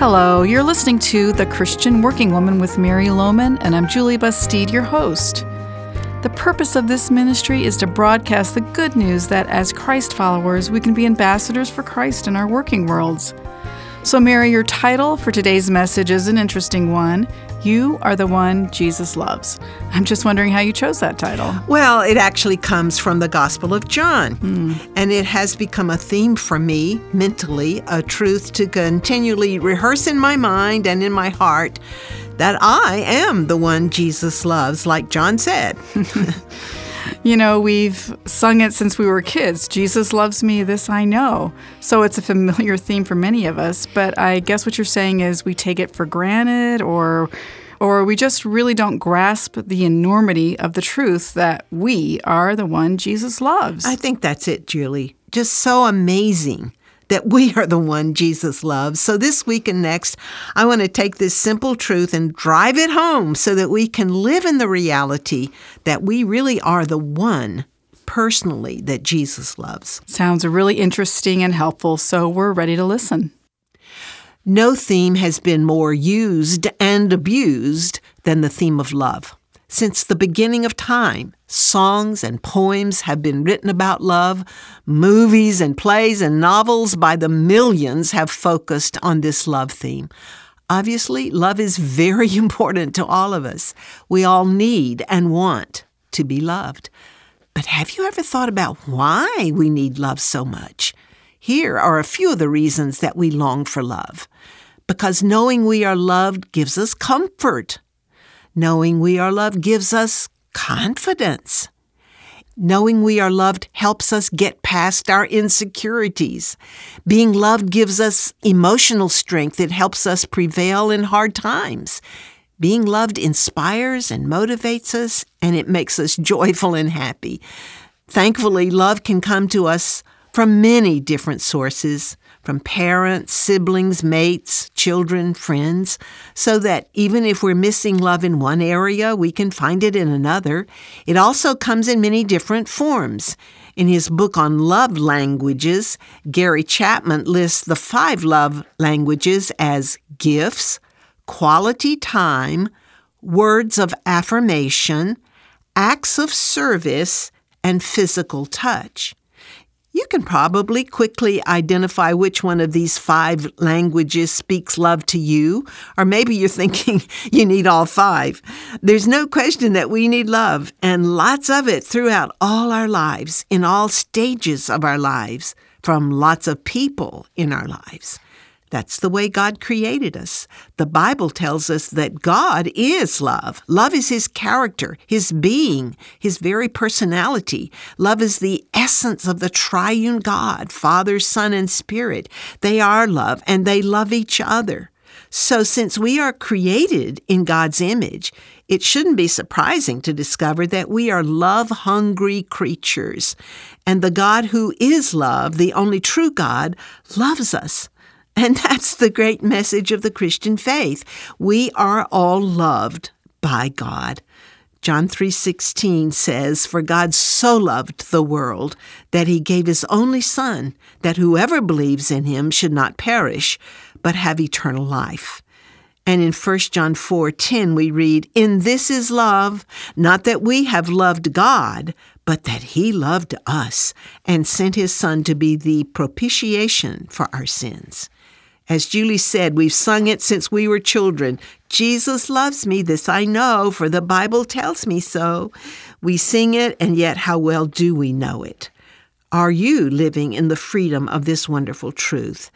Hello, you're listening to The Christian Working Woman with Mary Lowman, and I'm Julie Bastide, your host. The purpose of this ministry is to broadcast the good news that as Christ followers, we can be ambassadors for Christ in our working worlds. So, Mary, your title for today's message is an interesting one. You are the one Jesus loves. I'm just wondering how you chose that title. Well, it actually comes from the Gospel of John, mm. and it has become a theme for me mentally, a truth to continually rehearse in my mind and in my heart that I am the one Jesus loves, like John said. You know, we've sung it since we were kids. Jesus loves me, this I know. So it's a familiar theme for many of us, but I guess what you're saying is we take it for granted or or we just really don't grasp the enormity of the truth that we are the one Jesus loves. I think that's it, Julie. Just so amazing that we are the one Jesus loves. So this week and next, I want to take this simple truth and drive it home so that we can live in the reality that we really are the one personally that Jesus loves. Sounds really interesting and helpful, so we're ready to listen. No theme has been more used and abused than the theme of love. Since the beginning of time, songs and poems have been written about love. Movies and plays and novels by the millions have focused on this love theme. Obviously, love is very important to all of us. We all need and want to be loved. But have you ever thought about why we need love so much? Here are a few of the reasons that we long for love. Because knowing we are loved gives us comfort. Knowing we are loved gives us confidence. Knowing we are loved helps us get past our insecurities. Being loved gives us emotional strength. It helps us prevail in hard times. Being loved inspires and motivates us, and it makes us joyful and happy. Thankfully, love can come to us from many different sources from parents, siblings, mates, children, friends, so that even if we're missing love in one area, we can find it in another. It also comes in many different forms. In his book on love languages, Gary Chapman lists the five love languages as gifts, quality time, words of affirmation, acts of service, and physical touch. You can probably quickly identify which one of these five languages speaks love to you, or maybe you're thinking you need all five. There's no question that we need love, and lots of it throughout all our lives, in all stages of our lives, from lots of people in our lives. That's the way God created us. The Bible tells us that God is love. Love is His character, His being, His very personality. Love is the essence of the triune God, Father, Son, and Spirit. They are love, and they love each other. So, since we are created in God's image, it shouldn't be surprising to discover that we are love hungry creatures. And the God who is love, the only true God, loves us. And that's the great message of the Christian faith. We are all loved by God. John 3:16 says, "For God so loved the world that he gave his only son, that whoever believes in him should not perish, but have eternal life." And in 1 John 4:10 we read, "In this is love, not that we have loved God, but that he loved us and sent his son to be the propitiation for our sins." As Julie said, we've sung it since we were children. Jesus loves me, this I know, for the Bible tells me so. We sing it, and yet how well do we know it? Are you living in the freedom of this wonderful truth?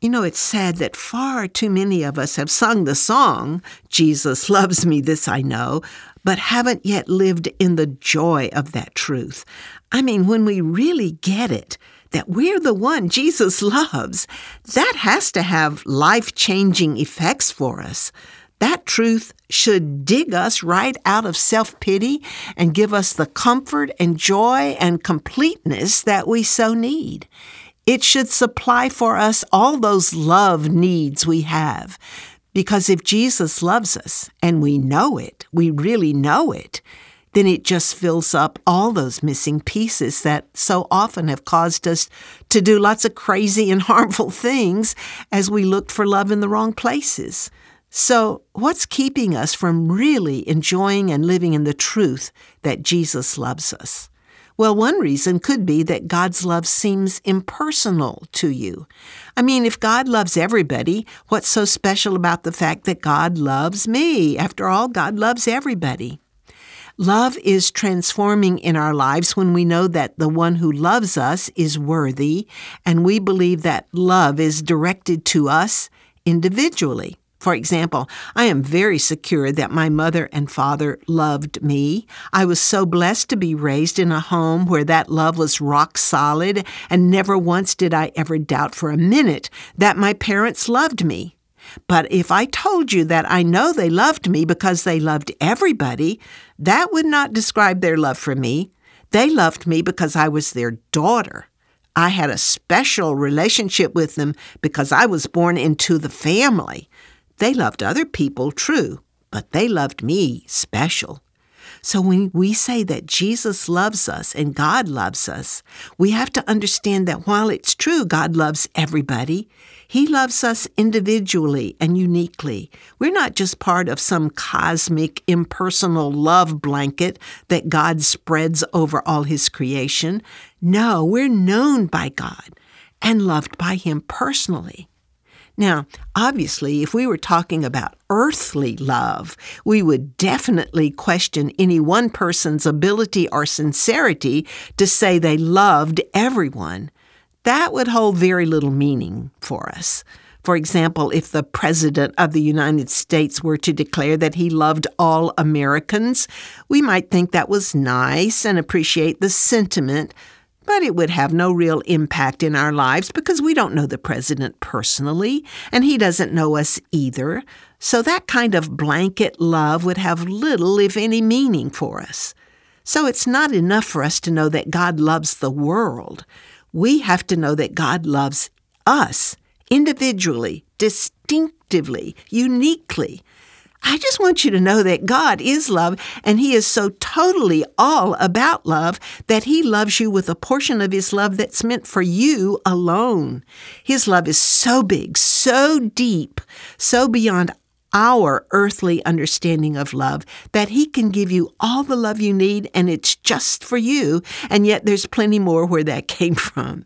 You know, it's sad that far too many of us have sung the song, Jesus loves me, this I know, but haven't yet lived in the joy of that truth. I mean, when we really get it, that we're the one Jesus loves, that has to have life changing effects for us. That truth should dig us right out of self pity and give us the comfort and joy and completeness that we so need. It should supply for us all those love needs we have. Because if Jesus loves us, and we know it, we really know it, then it just fills up all those missing pieces that so often have caused us to do lots of crazy and harmful things as we looked for love in the wrong places. So, what's keeping us from really enjoying and living in the truth that Jesus loves us? Well, one reason could be that God's love seems impersonal to you. I mean, if God loves everybody, what's so special about the fact that God loves me? After all, God loves everybody. Love is transforming in our lives when we know that the one who loves us is worthy, and we believe that love is directed to us individually. For example, I am very secure that my mother and father loved me. I was so blessed to be raised in a home where that love was rock solid, and never once did I ever doubt for a minute that my parents loved me. But if I told you that I know they loved me because they loved everybody, that would not describe their love for me. They loved me because I was their daughter. I had a special relationship with them because I was born into the family. They loved other people, true, but they loved me special. So when we say that Jesus loves us and God loves us, we have to understand that while it's true God loves everybody, He loves us individually and uniquely. We're not just part of some cosmic, impersonal love blanket that God spreads over all His creation. No, we're known by God and loved by Him personally. Now, obviously, if we were talking about earthly love, we would definitely question any one person's ability or sincerity to say they loved everyone. That would hold very little meaning for us. For example, if the President of the United States were to declare that he loved all Americans, we might think that was nice and appreciate the sentiment, but it would have no real impact in our lives because we don't know the president personally, and he doesn't know us either. So that kind of blanket love would have little, if any, meaning for us. So it's not enough for us to know that God loves the world. We have to know that God loves us individually, distinctively, uniquely. I just want you to know that God is love, and He is so totally all about love that He loves you with a portion of His love that's meant for you alone. His love is so big, so deep, so beyond our earthly understanding of love that He can give you all the love you need, and it's just for you, and yet there's plenty more where that came from.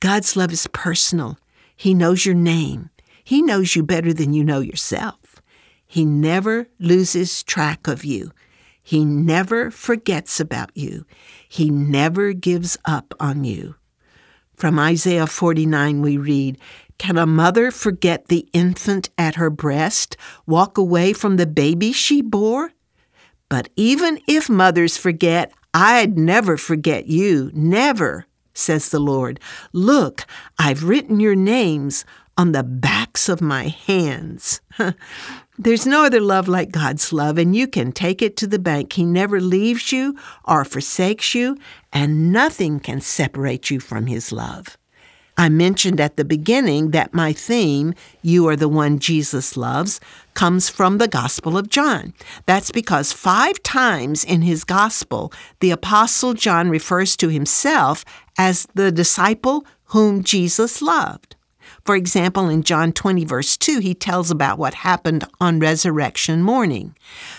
God's love is personal. He knows your name. He knows you better than you know yourself. He never loses track of you. He never forgets about you. He never gives up on you. From Isaiah 49, we read, Can a mother forget the infant at her breast, walk away from the baby she bore? But even if mothers forget, I'd never forget you, never, says the Lord. Look, I've written your names on the backs of my hands. There's no other love like God's love, and you can take it to the bank. He never leaves you or forsakes you, and nothing can separate you from His love. I mentioned at the beginning that my theme, You Are the One Jesus Loves, comes from the Gospel of John. That's because five times in his Gospel, the Apostle John refers to himself as the disciple whom Jesus loved. For example, in John 20, verse 2, he tells about what happened on resurrection morning.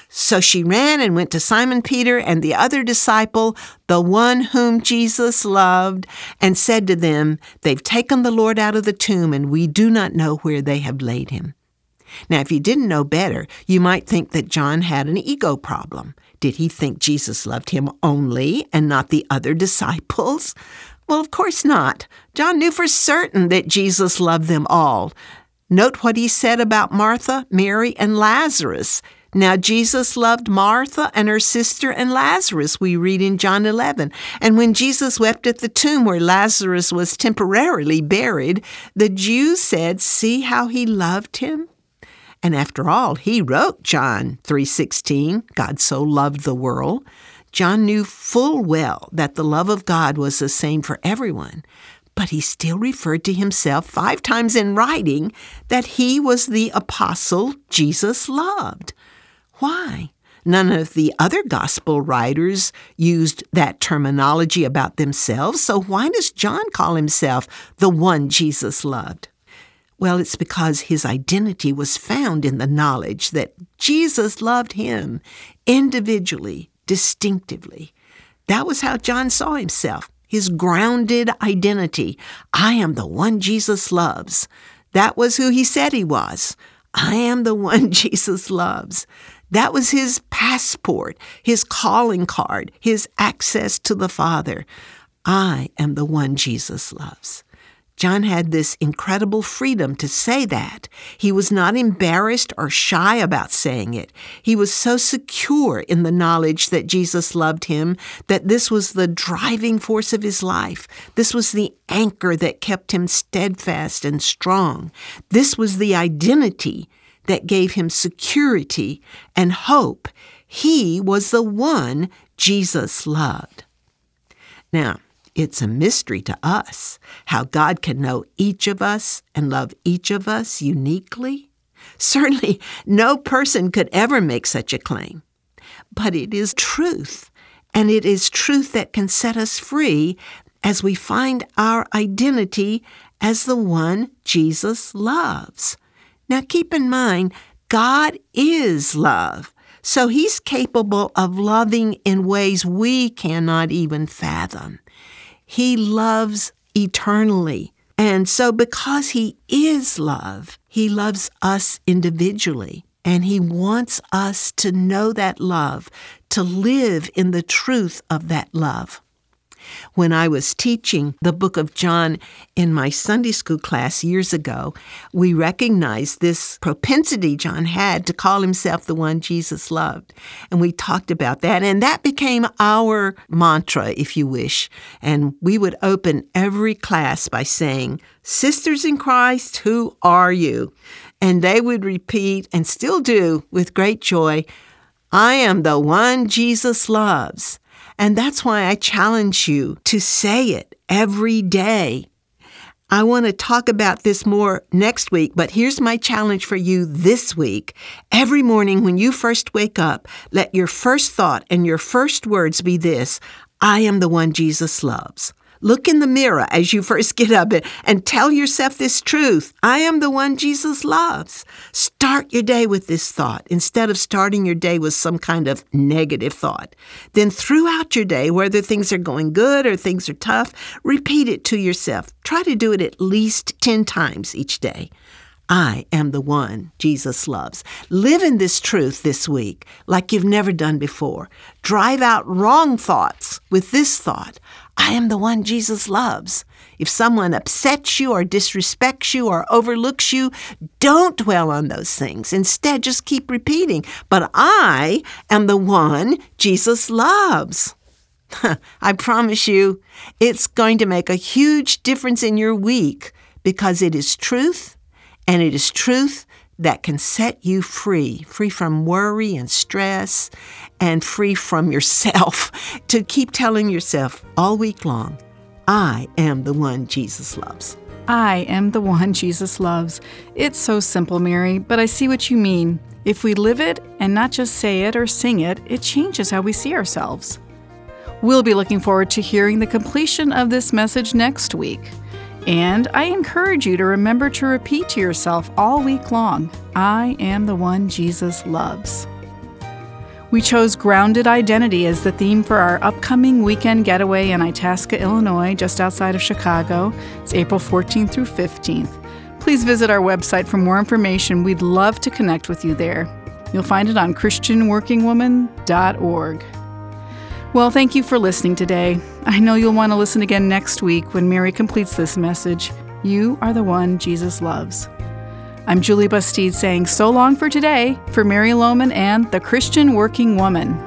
So she ran and went to Simon Peter and the other disciple, the one whom Jesus loved, and said to them, They've taken the Lord out of the tomb, and we do not know where they have laid him. Now, if you didn't know better, you might think that John had an ego problem. Did he think Jesus loved him only and not the other disciples? Well, of course not. John knew for certain that Jesus loved them all. Note what he said about Martha, Mary, and Lazarus. Now, Jesus loved Martha and her sister and Lazarus, we read in John 11. And when Jesus wept at the tomb where Lazarus was temporarily buried, the Jews said, See how he loved him? And after all, he wrote John 3:16, God so loved the world. John knew full well that the love of God was the same for everyone, but he still referred to himself five times in writing that he was the apostle Jesus loved. Why? None of the other gospel writers used that terminology about themselves, so why does John call himself the one Jesus loved? Well, it's because his identity was found in the knowledge that Jesus loved him individually, distinctively. That was how John saw himself, his grounded identity. I am the one Jesus loves. That was who he said he was. I am the one Jesus loves. That was his passport, his calling card, his access to the Father. I am the one Jesus loves. John had this incredible freedom to say that. He was not embarrassed or shy about saying it. He was so secure in the knowledge that Jesus loved him that this was the driving force of his life. This was the anchor that kept him steadfast and strong. This was the identity that gave him security and hope. He was the one Jesus loved. Now, it's a mystery to us how God can know each of us and love each of us uniquely. Certainly, no person could ever make such a claim. But it is truth, and it is truth that can set us free as we find our identity as the one Jesus loves. Now, keep in mind, God is love. So he's capable of loving in ways we cannot even fathom. He loves eternally. And so, because He is love, He loves us individually. And He wants us to know that love, to live in the truth of that love. When I was teaching the book of John in my Sunday school class years ago, we recognized this propensity John had to call himself the one Jesus loved. And we talked about that. And that became our mantra, if you wish. And we would open every class by saying, Sisters in Christ, who are you? And they would repeat, and still do with great joy, I am the one Jesus loves. And that's why I challenge you to say it every day. I want to talk about this more next week, but here's my challenge for you this week. Every morning when you first wake up, let your first thought and your first words be this I am the one Jesus loves. Look in the mirror as you first get up and tell yourself this truth I am the one Jesus loves. Start your day with this thought instead of starting your day with some kind of negative thought. Then, throughout your day, whether things are going good or things are tough, repeat it to yourself. Try to do it at least 10 times each day. I am the one Jesus loves. Live in this truth this week like you've never done before. Drive out wrong thoughts with this thought I am the one Jesus loves. If someone upsets you or disrespects you or overlooks you, don't dwell on those things. Instead, just keep repeating, But I am the one Jesus loves. I promise you, it's going to make a huge difference in your week because it is truth, and it is truth that can set you free, free from worry and stress, and free from yourself, to keep telling yourself all week long, I am the one Jesus loves. I am the one Jesus loves. It's so simple, Mary, but I see what you mean. If we live it and not just say it or sing it, it changes how we see ourselves. We'll be looking forward to hearing the completion of this message next week. And I encourage you to remember to repeat to yourself all week long I am the one Jesus loves. We chose grounded identity as the theme for our upcoming weekend getaway in Itasca, Illinois, just outside of Chicago. It's April 14th through 15th. Please visit our website for more information. We'd love to connect with you there. You'll find it on ChristianWorkingWoman.org. Well, thank you for listening today. I know you'll want to listen again next week when Mary completes this message. You are the one Jesus loves. I'm Julie Bastide saying so long for today for Mary Lowman and the Christian Working Woman.